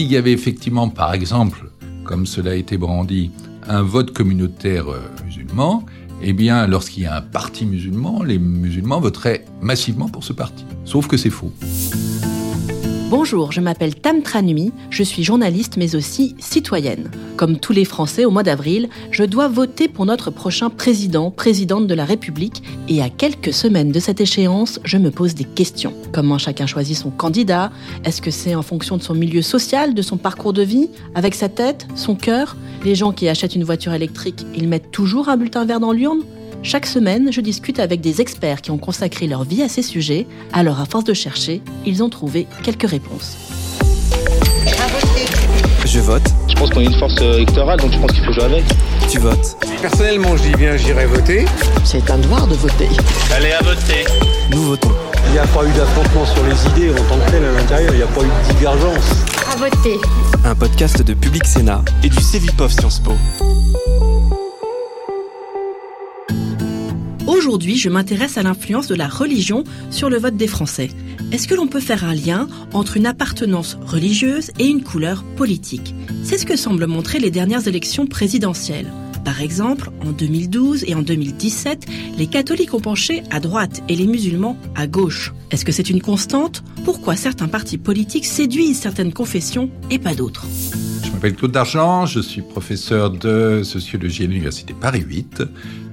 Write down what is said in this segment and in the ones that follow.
s'il y avait effectivement, par exemple, comme cela a été brandi, un vote communautaire euh, musulman, eh bien, lorsqu'il y a un parti musulman, les musulmans voteraient massivement pour ce parti. Sauf que c'est faux. Bonjour, je m'appelle Tam Tranui, je suis journaliste mais aussi citoyenne. Comme tous les Français au mois d'avril, je dois voter pour notre prochain président, présidente de la République et à quelques semaines de cette échéance, je me pose des questions. Comment chacun choisit son candidat? Est-ce que c'est en fonction de son milieu social, de son parcours de vie, avec sa tête, son cœur? Les gens qui achètent une voiture électrique, ils mettent toujours un bulletin vert dans l'urne? Chaque semaine, je discute avec des experts qui ont consacré leur vie à ces sujets. Alors, à force de chercher, ils ont trouvé quelques réponses. Je vote. Je pense qu'on est une force électorale, donc je pense qu'il faut jouer avec. Tu votes. Personnellement, je dis bien, j'irai voter. C'est un devoir de voter. Allez à voter. Nous votons. Il n'y a pas eu d'affrontement sur les idées en tant que tel à l'intérieur, il n'y a pas eu de divergence. À voter. Un podcast de Public Sénat et du Cevipof Sciences Po. Aujourd'hui, je m'intéresse à l'influence de la religion sur le vote des Français. Est-ce que l'on peut faire un lien entre une appartenance religieuse et une couleur politique? C'est ce que semblent montrer les dernières élections présidentielles. Par exemple, en 2012 et en 2017, les catholiques ont penché à droite et les musulmans à gauche. Est-ce que c'est une constante? Pourquoi certains partis politiques séduisent certaines confessions et pas d'autres? M'appelle Claude Dargent, je suis professeur de sociologie à l'Université Paris 8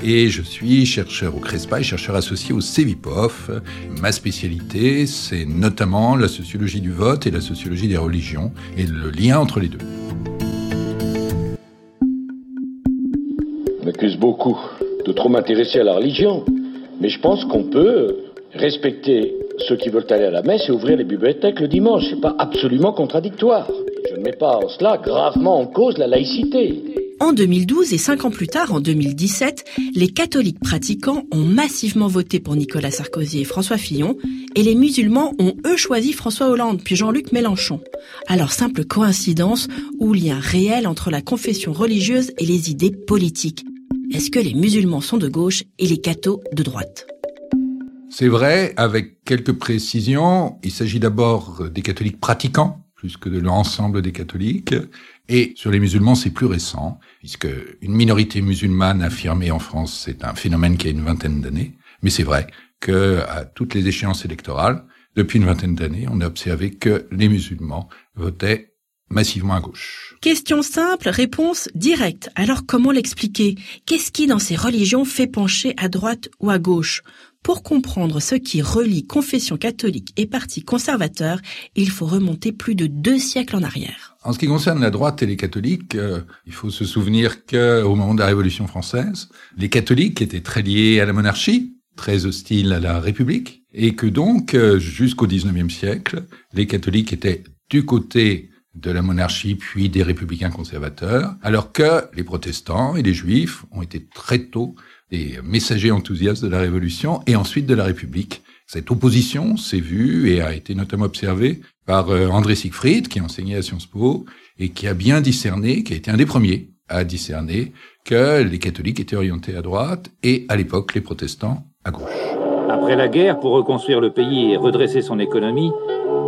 et je suis chercheur au CRESPA et chercheur associé au CEVIPOF. Ma spécialité, c'est notamment la sociologie du vote et la sociologie des religions et le lien entre les deux. On m'accuse beaucoup de trop m'intéresser à la religion, mais je pense qu'on peut respecter ceux qui veulent aller à la messe et ouvrir les bibliothèques le dimanche. C'est pas absolument contradictoire. Je ne mets pas en cela gravement en cause la laïcité. En 2012 et cinq ans plus tard, en 2017, les catholiques pratiquants ont massivement voté pour Nicolas Sarkozy et François Fillon, et les musulmans ont eux choisi François Hollande puis Jean-Luc Mélenchon. Alors simple coïncidence ou lien réel entre la confession religieuse et les idées politiques Est-ce que les musulmans sont de gauche et les cathos de droite? C'est vrai, avec quelques précisions. Il s'agit d'abord des catholiques pratiquants, plus que de l'ensemble des catholiques. Et sur les musulmans, c'est plus récent, puisque une minorité musulmane affirmée en France, c'est un phénomène qui a une vingtaine d'années. Mais c'est vrai que à toutes les échéances électorales, depuis une vingtaine d'années, on a observé que les musulmans votaient massivement à gauche. Question simple, réponse directe. Alors comment l'expliquer? Qu'est-ce qui dans ces religions fait pencher à droite ou à gauche? Pour comprendre ce qui relie confession catholique et parti conservateur, il faut remonter plus de deux siècles en arrière. En ce qui concerne la droite et les catholiques, euh, il faut se souvenir qu'au moment de la Révolution française, les catholiques étaient très liés à la monarchie, très hostiles à la République, et que donc, euh, jusqu'au XIXe siècle, les catholiques étaient du côté de la monarchie puis des républicains conservateurs, alors que les protestants et les juifs ont été très tôt des messagers enthousiastes de la Révolution et ensuite de la République. Cette opposition s'est vue et a été notamment observée par euh, André Siegfried, qui enseignait à Sciences Po et qui a bien discerné, qui a été un des premiers à discerner que les catholiques étaient orientés à droite et à l'époque les protestants à gauche. Après la guerre, pour reconstruire le pays et redresser son économie,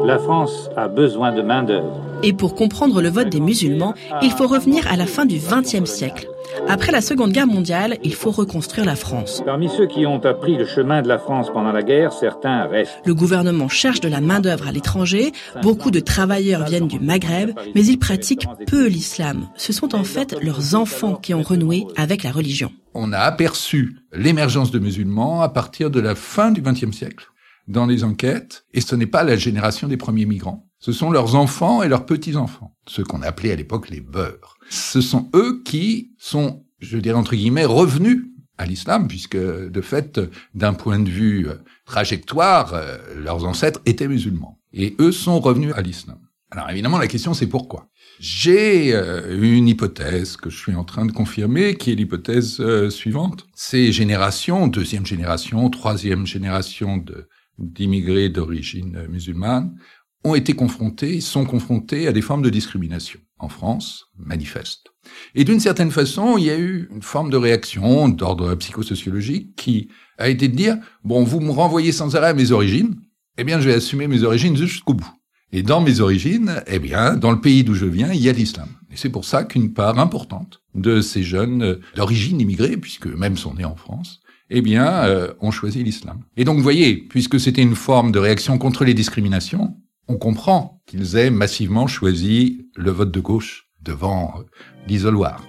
la France a besoin de main-d'œuvre. Et pour comprendre le vote des musulmans, il faut revenir à la fin du XXe siècle. Après la Seconde Guerre mondiale, il faut reconstruire la France. Parmi ceux qui ont appris le chemin de la France pendant la guerre, certains restent. Le gouvernement cherche de la main-d'œuvre à l'étranger. Beaucoup de travailleurs viennent du Maghreb, mais ils pratiquent peu l'islam. Ce sont en fait leurs enfants qui ont renoué avec la religion. On a aperçu l'émergence de musulmans à partir de la fin du XXe siècle dans les enquêtes, et ce n'est pas la génération des premiers migrants. Ce sont leurs enfants et leurs petits-enfants, ceux qu'on appelait à l'époque les beurs. Ce sont eux qui sont, je dirais entre guillemets, revenus à l'islam, puisque de fait, d'un point de vue euh, trajectoire, euh, leurs ancêtres étaient musulmans. Et eux sont revenus à l'islam. Alors évidemment, la question c'est pourquoi? J'ai euh, une hypothèse que je suis en train de confirmer, qui est l'hypothèse suivante. Ces générations, deuxième génération, troisième génération de d'immigrés d'origine musulmane ont été confrontés, sont confrontés à des formes de discrimination en France, manifeste. Et d'une certaine façon, il y a eu une forme de réaction d'ordre psychosociologique qui a été de dire, bon, vous me renvoyez sans arrêt à mes origines, eh bien, je vais assumer mes origines jusqu'au bout. Et dans mes origines, eh bien, dans le pays d'où je viens, il y a l'islam. Et c'est pour ça qu'une part importante de ces jeunes d'origine immigrée, puisque même sont nés en France, eh bien, euh, ont choisi l'islam. Et donc, vous voyez, puisque c'était une forme de réaction contre les discriminations, on comprend qu'ils aient massivement choisi le vote de gauche devant euh, l'isoloir.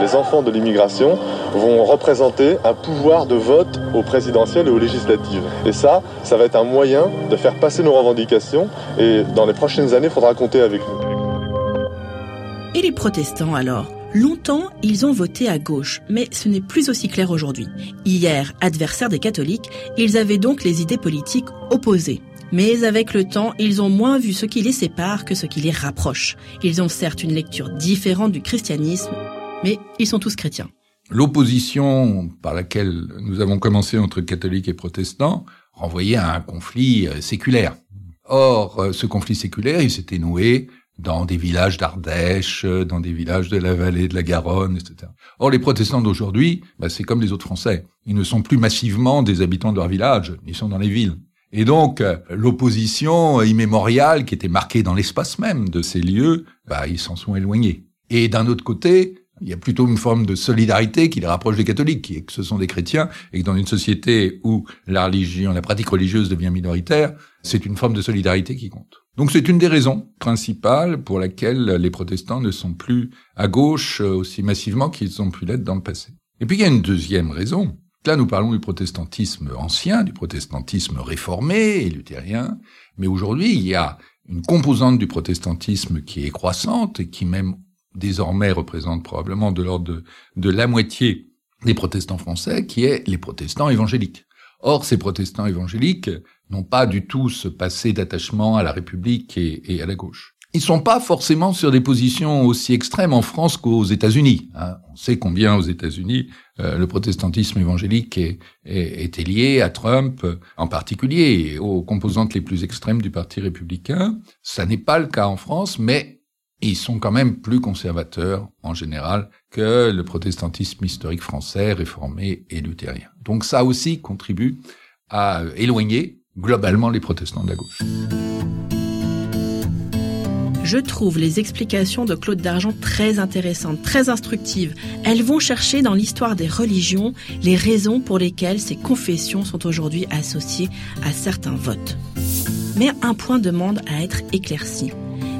Les enfants de l'immigration vont représenter un pouvoir de vote au présidentiel et aux législatives. Et ça, ça va être un moyen de faire passer nos revendications et dans les prochaines années, il faudra compter avec nous. Et les protestants alors? Longtemps, ils ont voté à gauche, mais ce n'est plus aussi clair aujourd'hui. Hier, adversaires des catholiques, ils avaient donc les idées politiques opposées. Mais avec le temps, ils ont moins vu ce qui les sépare que ce qui les rapproche. Ils ont certes une lecture différente du christianisme, mais ils sont tous chrétiens. L'opposition par laquelle nous avons commencé entre catholiques et protestants renvoyait à un conflit euh, séculaire. Or, euh, ce conflit séculaire, il s'était noué dans des villages d'Ardèche, euh, dans des villages de la vallée de la Garonne, etc. Or, les protestants d'aujourd'hui, bah, c'est comme les autres Français. Ils ne sont plus massivement des habitants de leur village, ils sont dans les villes. Et donc, euh, l'opposition immémoriale qui était marquée dans l'espace même de ces lieux, bah, ils s'en sont éloignés. Et d'un autre côté, il y a plutôt une forme de solidarité qui les rapproche des catholiques, qui est que ce sont des chrétiens, et que dans une société où la religion, la pratique religieuse devient minoritaire, c'est une forme de solidarité qui compte. Donc c'est une des raisons principales pour laquelle les protestants ne sont plus à gauche aussi massivement qu'ils ont pu l'être dans le passé. Et puis il y a une deuxième raison. Là, nous parlons du protestantisme ancien, du protestantisme réformé et luthérien, mais aujourd'hui, il y a une composante du protestantisme qui est croissante et qui même désormais représente probablement de l'ordre de la moitié des protestants français, qui est les protestants évangéliques. Or, ces protestants évangéliques n'ont pas du tout ce passé d'attachement à la République et, à la gauche. Ils sont pas forcément sur des positions aussi extrêmes en France qu'aux États-Unis. Hein. On sait combien aux États-Unis euh, le protestantisme évangélique est, est, lié à Trump, en particulier aux composantes les plus extrêmes du Parti républicain. Ça n'est pas le cas en France, mais ils sont quand même plus conservateurs en général que le protestantisme historique français, réformé et luthérien. Donc ça aussi contribue à éloigner globalement les protestants de la gauche. Je trouve les explications de Claude Dargent très intéressantes, très instructives. Elles vont chercher dans l'histoire des religions les raisons pour lesquelles ces confessions sont aujourd'hui associées à certains votes. Mais un point demande à être éclairci.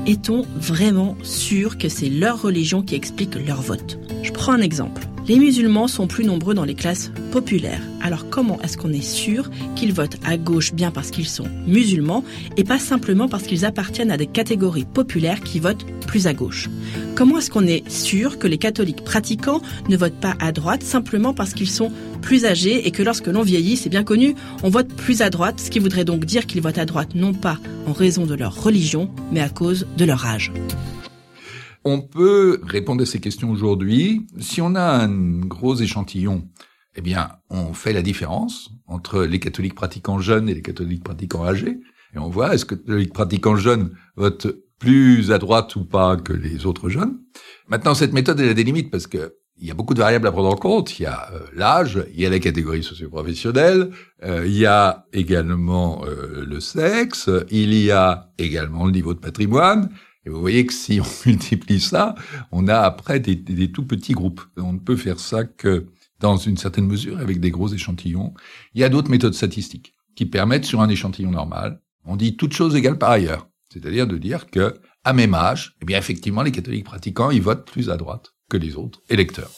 Est-on vraiment sûr que c'est leur religion qui explique leur vote? Je prends un exemple. Les musulmans sont plus nombreux dans les classes populaires. Alors comment est-ce qu'on est sûr qu'ils votent à gauche bien parce qu'ils sont musulmans et pas simplement parce qu'ils appartiennent à des catégories populaires qui votent plus à gauche? Comment est-ce qu'on est sûr que les catholiques pratiquants ne votent pas à droite simplement parce qu'ils sont plus âgés et que lorsque l'on vieillit, c'est bien connu, on vote plus à droite, ce qui voudrait donc dire qu'ils votent à droite non pas en raison de leur religion, mais à cause de leur âge? On peut répondre à ces questions aujourd'hui. Si on a un gros échantillon, eh bien, on fait la différence entre les catholiques pratiquants jeunes et les catholiques pratiquants âgés. Et on voit, est-ce que les catholiques pratiquants jeunes votent plus à droite ou pas que les autres jeunes? Maintenant, cette méthode, elle a des limites parce que il y a beaucoup de variables à prendre en compte. Il y a euh, l'âge, il y a la catégorie socio-professionnelle, euh, il y a également euh, le sexe, il y a également le niveau de patrimoine, et vous voyez que si on multiplie ça, on a après des, tout petits groupes. On ne peut faire ça que dans une certaine mesure avec des gros échantillons. Il y a d'autres méthodes statistiques qui permettent sur un échantillon normal, on dit toute chose égale par ailleurs. C'est-à-dire de dire que, à même âge, eh bien, effectivement, les catholiques pratiquants, ils votent plus à droite que les autres électeurs.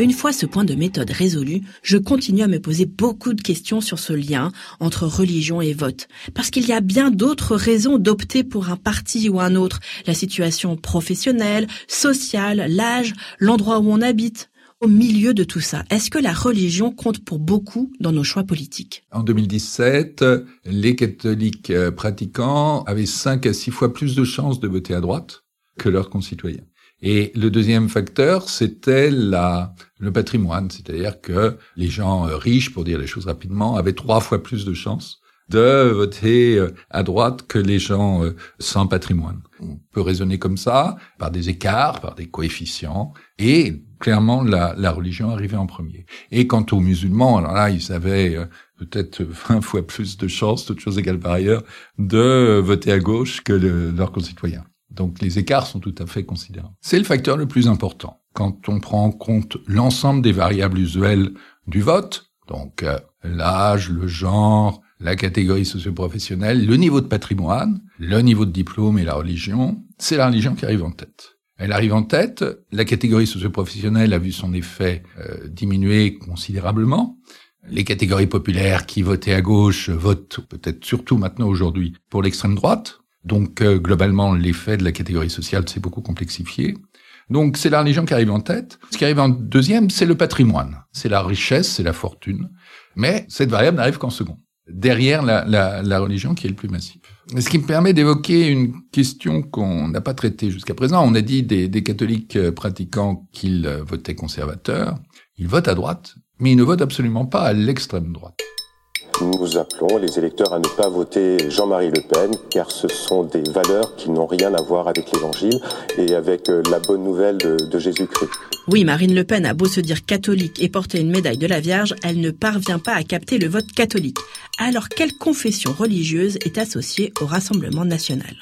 Une fois ce point de méthode résolu, je continue à me poser beaucoup de questions sur ce lien entre religion et vote. Parce qu'il y a bien d'autres raisons d'opter pour un parti ou un autre. La situation professionnelle, sociale, l'âge, l'endroit où on habite. Au milieu de tout ça, est-ce que la religion compte pour beaucoup dans nos choix politiques? En 2017, les catholiques euh, pratiquants avaient 5 à 6 fois plus de chances de voter à droite que leurs concitoyens. Et le deuxième facteur, c'était la, le patrimoine, c'est-à-dire que les gens euh, riches, pour dire les choses rapidement, avaient trois fois plus de chances de voter euh, à droite que les gens euh, sans patrimoine. On peut raisonner comme ça, par des écarts, par des coefficients, et clairement la, la religion arrivait en premier. Et quant aux musulmans, alors là, ils avaient peut-être 20 fois plus de chances, toutes choses égales par ailleurs, de voter à gauche que leurs concitoyens. Donc les écarts sont tout à fait considérables. C'est le facteur le plus important. Quand on prend en compte l'ensemble des variables usuelles du vote, donc l'âge, le genre, la catégorie socioprofessionnelle, le niveau de patrimoine, le niveau de diplôme et la religion, c'est la religion qui arrive en tête. Elle arrive en tête, la catégorie socioprofessionnelle a vu son effet euh, diminuer considérablement. Les catégories populaires qui votaient à gauche votent peut-être surtout maintenant aujourd'hui pour l'extrême droite. Donc euh, globalement, l'effet de la catégorie sociale s'est beaucoup complexifié. Donc c'est la religion qui arrive en tête. Ce qui arrive en deuxième, c'est le patrimoine. C'est la richesse, c'est la fortune. Mais cette variable n'arrive qu'en second derrière la, la, la, religion qui est le plus massif. Ce qui me permet d'évoquer une question qu'on n'a pas traitée jusqu'à présent. On a dit des, des catholiques euh, pratiquants qu'ils euh, votaient conservateurs. Ils votent à droite, mais ils ne votent absolument pas à l'extrême droite. Nous appelons les électeurs à ne pas voter Jean-Marie Le Pen, car ce sont des valeurs qui n'ont rien à voir avec l'Évangile et avec euh, la bonne nouvelle de, de Jésus-Christ. Oui, Marine Le Pen a beau se dire catholique et porter une médaille de la Vierge, elle ne parvient pas à capter le vote catholique. Alors quelle confession religieuse est associée au Rassemblement national?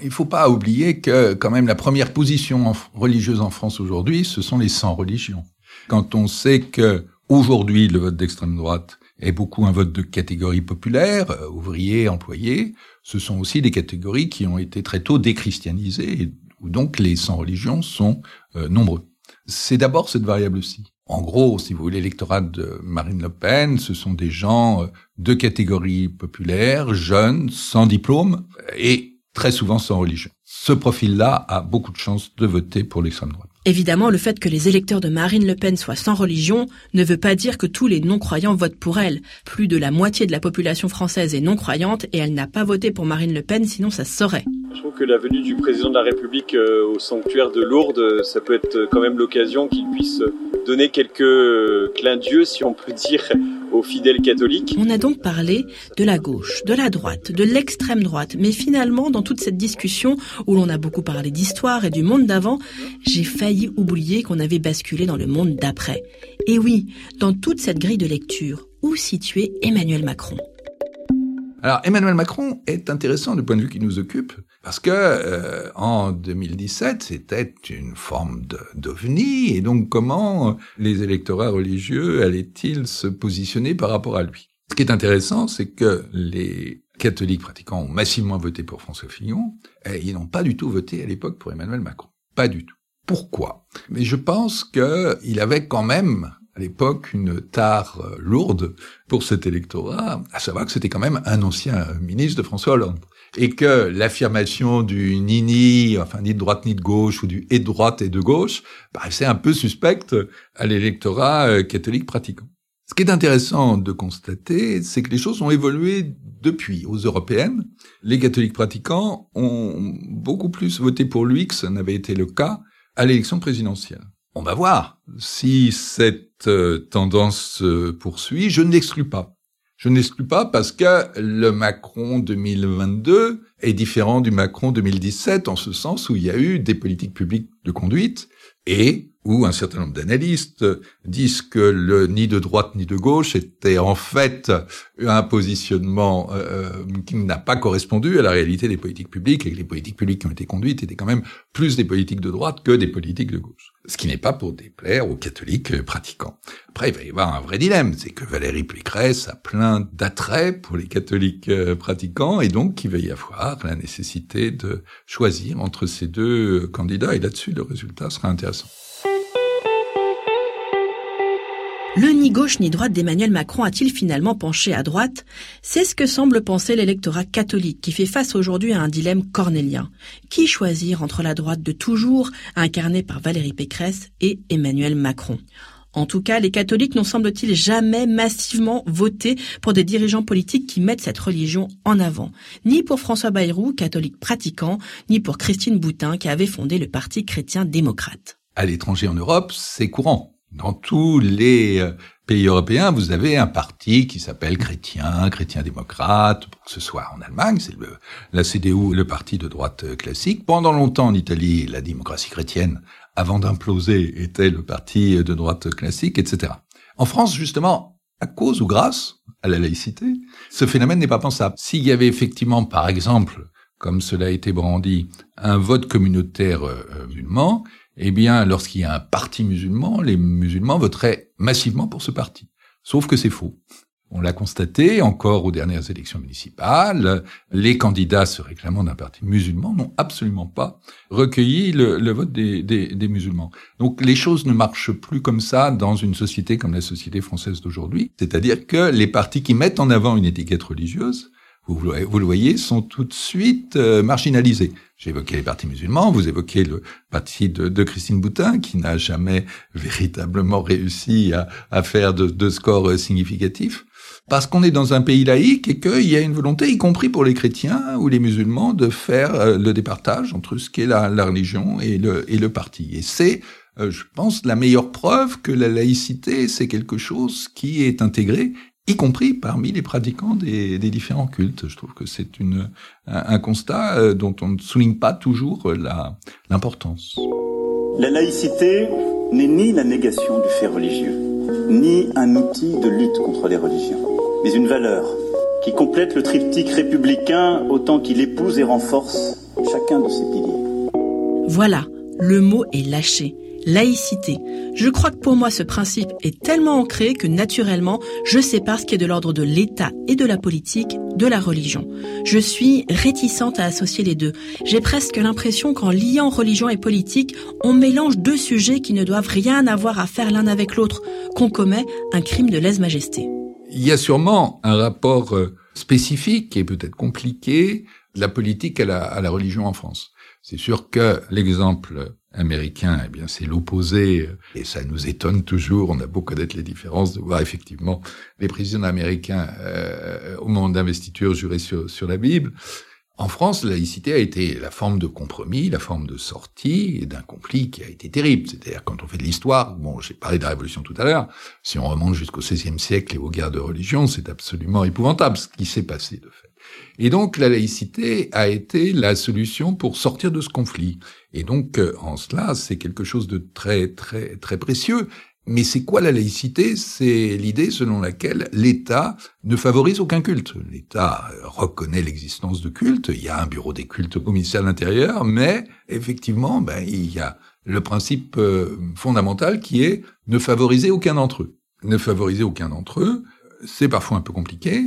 Il ne faut pas oublier que quand même la première position religieuse en France aujourd'hui, ce sont les 100 religions. Quand on sait que aujourd'hui le vote d'extrême droite est beaucoup un vote de catégorie populaire, euh, ouvriers, employés. Ce sont aussi des catégories qui ont été très tôt déchristianisées, où donc les sans religions sont euh, nombreux. C'est d'abord cette variable-ci. En gros, si vous voulez, l'électorat de Marine Le Pen, ce sont des gens euh, de catégorie populaire, jeunes, sans diplôme, et très souvent sans religion. Ce profil-là a beaucoup de chances de voter pour l'extrême droite. Évidemment, le fait que les électeurs de Marine Le Pen soient sans religion ne veut pas dire que tous les non-croyants votent pour elle. Plus de la moitié de la population française est non-croyante et elle n'a pas voté pour Marine Le Pen, sinon ça se saurait. Je trouve que la venue du président de la République euh, au sanctuaire de Lourdes, ça peut être quand même l'occasion qu'il puisse donner quelques clins d'yeux, si on peut dire, aux fidèles catholiques. On a donc parlé de la gauche, de la droite, de l'extrême droite, mais finalement, dans toute cette discussion où l'on a beaucoup parlé d'histoire et du monde d'avant, j'ai failli oublier qu'on avait basculé dans le monde d'après. Et oui, dans toute cette grille de lecture, où situer Emmanuel Macron? Alors Emmanuel Macron est intéressant du point de vue qui nous occupe parce que euh, en 2017 c'était une forme d'ovni et donc comment les électorats religieux allaient-ils se positionner par rapport à lui? Ce qui est intéressant c'est que les catholiques pratiquants ont massivement voté pour François Fillon et ils n'ont pas du tout voté à l'époque pour Emmanuel Macron, pas du tout. Pourquoi? Mais je pense qu'il avait quand même à l'époque une tare euh, lourde pour cet électorat, à savoir que c'était quand même un ancien ministre de François Hollande. Et que l'affirmation du ni-ni, enfin ni de droite ni de gauche, ou du et de droite et de gauche, paraissait un peu suspecte à l'électorat euh, catholique pratiquant. Ce qui est intéressant de constater, c'est que les choses ont évolué depuis. Aux européennes, les catholiques pratiquants ont beaucoup plus voté pour lui que ça n'avait été le cas à l'élection présidentielle. On va voir si cette euh, tendance se poursuit. Je ne pas. Je ne l'exclus pas parce que le Macron 2022 est différent du Macron 2017 en ce sens où il y a eu des politiques publiques de conduite et où un certain nombre d'analystes disent que le ni de droite ni de gauche était en fait un positionnement euh, euh, qui n'a pas correspondu à la réalité des politiques publiques et que les politiques publiques qui ont été conduites étaient quand même plus des politiques de droite que des politiques de gauche. Ce qui n'est pas pour déplaire aux catholiques pratiquants. Après, il va y avoir un vrai dilemme, c'est que Valérie Pécresse a plein d'attraits pour les catholiques euh, pratiquants et donc il va y avoir la nécessité de choisir entre ces deux candidats et là-dessus le résultat sera intéressant. Le ni gauche ni droite d'Emmanuel Macron a-t-il finalement penché à droite? C'est ce que semble penser l'électorat catholique qui fait face aujourd'hui à un dilemme cornélien. Qui choisir entre la droite de toujours, incarnée par Valérie Pécresse, et Emmanuel Macron? En tout cas, les catholiques n'ont semble-t-il jamais massivement voté pour des dirigeants politiques qui mettent cette religion en avant. Ni pour François Bayrou, catholique pratiquant, ni pour Christine Boutin, qui avait fondé le Parti chrétien démocrate. À l'étranger en Europe, c'est courant Dans tous les euh, pays européens, vous avez un parti qui s'appelle chrétien, chrétien-démocrate, que ce soit en Allemagne, c'est le, la CDU, le parti de droite euh, classique. Pendant longtemps en Italie, la démocratie chrétienne, avant d'imploser, était le parti de droite classique, etc. En France, justement, à cause ou grâce à la laïcité, ce phénomène n'est pas pensable. S'il y avait effectivement, par exemple, comme cela a été brandi, un vote communautaire euh, musulman, eh bien, lorsqu'il y a un parti musulman, les musulmans voteraient massivement pour ce parti. Sauf que c'est faux. On l'a constaté encore aux dernières élections municipales. Les candidats se réclamant d'un parti musulman n'ont absolument pas recueilli le, vote des, des, musulmans. Donc les choses ne marchent plus comme ça dans une société comme la société française d'aujourd'hui. C'est-à-dire que les partis qui mettent en avant une étiquette religieuse vous, le voyez, sont tout de suite euh, marginalisés. J'ai évoqué les partis musulmans, vous évoquez le parti de, Christine Boutin, qui n'a jamais véritablement réussi à, faire de, scores euh, significatifs. Parce qu'on est dans un pays laïque et qu'il y a une volonté, y compris pour les chrétiens ou les musulmans, de faire euh, le départage entre ce qu'est la, la, religion et le, et le parti. Et c'est, je pense, la meilleure preuve que la laïcité, c'est quelque chose qui est intégré y compris parmi les pratiquants des, des différents cultes. Je trouve que c'est une un, constat euh, dont on ne souligne pas toujours l'importance. La laïcité n'est ni la négation du fait religieux, ni un outil de lutte contre les religions, mais une valeur qui complète le triptyque républicain autant qu'il épouse et renforce chacun de ses piliers. Voilà, le mot est lâché laïcité. Je crois que pour moi ce principe est tellement ancré que naturellement je sépare ce qui est de l'ordre de l'État et de la politique de la religion. Je suis réticente à associer les deux. J'ai presque l'impression qu'en liant religion et politique, on mélange deux sujets qui ne doivent rien avoir à faire l'un avec l'autre, qu'on commet un crime de lèse-majesté. Il y a sûrement un rapport euh, spécifique et peut-être compliqué de la politique à la, à la religion en France. C'est sûr que l'exemple américain, eh bien, c'est l'opposé, et ça nous étonne toujours. On a beau connaître les différences de voir effectivement les présidents américains euh, au moment d'investiture jurer sur, sur la Bible. En France, la laïcité a été la forme de compromis, la forme de sortie d'un conflit qui a été terrible. C'est-à-dire, quand on fait de l'histoire, bon, j'ai parlé de la Révolution tout à l'heure, si on remonte jusqu'au XVIe siècle et aux guerres de religion, c'est absolument épouvantable ce qui s'est passé de fait. Et donc la laïcité a été la solution pour sortir de ce conflit. Et donc euh, en cela, c'est quelque chose de très très très précieux. Mais c'est quoi la laïcité? C'est l'idée selon laquelle l'État ne favorise aucun culte. L'État euh, reconnaît l'existence de cultes, il y a un bureau des cultes au ministère de l'Intérieur, mais effectivement, ben, il y a le principe euh, fondamental qui est ne favoriser aucun d'entre eux. Ne favoriser aucun d'entre eux, c'est parfois un peu compliqué,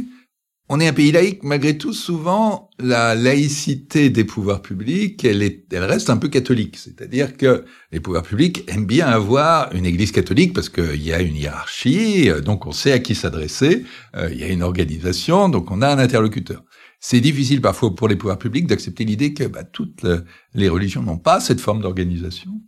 on est un pays laïque, malgré tout, souvent, la laïcité des pouvoirs publics, elle, est, elle reste un peu catholique. C'est-à-dire que les pouvoirs publics aiment bien avoir une église catholique parce qu'il y a une hiérarchie, euh, donc on sait à qui s'adresser, euh, il y a une organisation, donc on a un interlocuteur. C'est difficile parfois pour les pouvoirs publics d'accepter l'idée que bah, toutes les religions n'ont pas cette forme d'organisation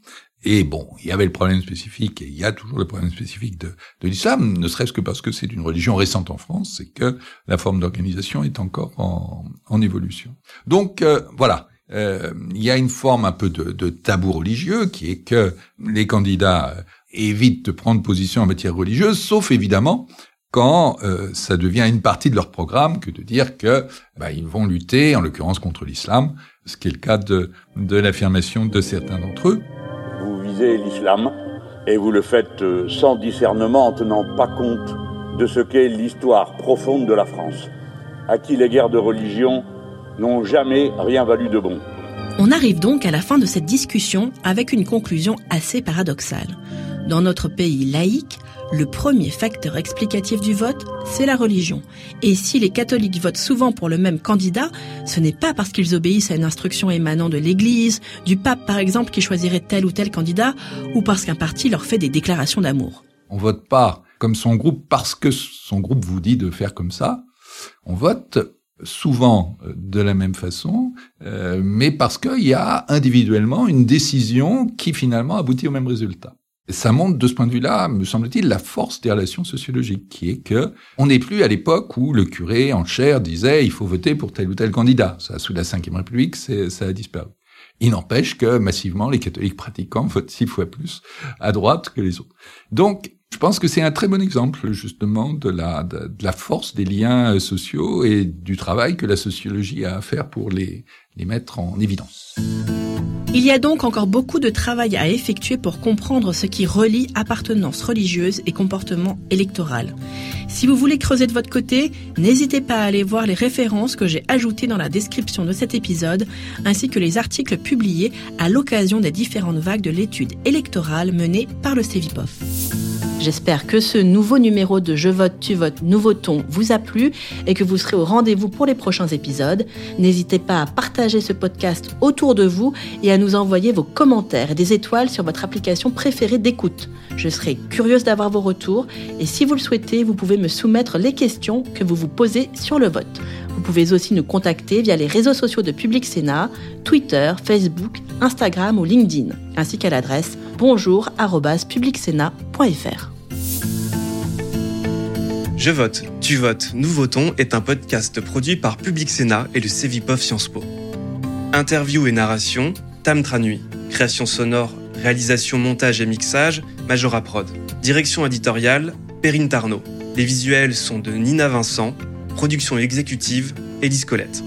et bon, il y avait le problème spécifique, et il y a toujours le problème spécifique de, l'islam, ne serait-ce que parce que c'est une religion récente en France, c'est que la forme d'organisation est encore en, évolution. Donc euh, voilà, euh, il y a une forme un peu de, tabou religieux qui est que les candidats évitent de prendre position en matière religieuse, sauf évidemment quand euh, ça devient une partie de leur programme que de dire que bah, ils vont lutter, en l'occurrence contre l'islam, ce qui est le cas de l'affirmation de certains d'entre eux l'islam et vous le faites euh, sans discernement en tenant pas compte de ce qu'est l'histoire profonde de la France, à qui les guerres de religion n'ont jamais rien valu de bon. On arrive donc à la fin de cette discussion avec une conclusion assez paradoxale. Dans notre pays laïque, le premier facteur explicatif du vote, c'est la religion. Et si les catholiques votent souvent pour le même candidat, ce n'est pas parce qu'ils obéissent à une instruction émanant de l'Église, du pape par exemple qui choisirait tel ou tel candidat, ou parce qu'un parti leur fait des déclarations d'amour. On vote pas comme son groupe parce que son groupe vous dit de faire comme ça. On vote souvent euh, de la même façon, euh, mais parce qu'il y a individuellement une décision qui finalement aboutit au même résultat. Ça montre de ce point de vue-là, me semble-t-il, la force des relations sociologiques, qui est que on n'est plus à l'époque où le curé en chair disait il faut voter pour tel ou tel candidat. Ça, sous la Ve République, ça a disparu. Il n'empêche que massivement, les catholiques pratiquants votent six fois plus à droite que les autres. Donc, je pense que c'est un très bon exemple justement de la, force des liens sociaux et du travail que la sociologie a à faire pour les mettre en évidence. Il y a donc encore beaucoup de travail à effectuer pour comprendre ce qui relie appartenance religieuse et comportement électoral. Si vous voulez creuser de votre côté, n'hésitez pas à aller voir les références que j'ai ajoutées dans la description de cet épisode, ainsi que les articles publiés à l'occasion des différentes vagues de l'étude électorale menée par le CEVIPOF. J'espère que ce nouveau numéro de Je vote, tu votes, nous votons vous a plu et que vous serez au rendez-vous pour les prochains épisodes. N'hésitez pas à partager ce podcast autour de vous et à nous envoyer vos commentaires et des étoiles sur votre application préférée d'écoute. Je serai curieuse d'avoir vos retours et si vous le souhaitez, vous pouvez me soumettre les questions que vous vous posez sur le vote. Vous pouvez aussi nous contacter via les réseaux sociaux de Public Sénat, Twitter, Facebook, Instagram ou LinkedIn, ainsi qu'à l'adresse bonjour@publicsénat.fr. Je vote, tu votes, nous votons est un podcast produit par Public Sénat et le Cevipof Sciences Po. Interview et narration, Tam Tranui. Création sonore, réalisation, montage et mixage, Majora Prod. Direction éditoriale, Perrine Tarnot. Les visuels sont de Nina Vincent. Production exécutive, Élise Colette.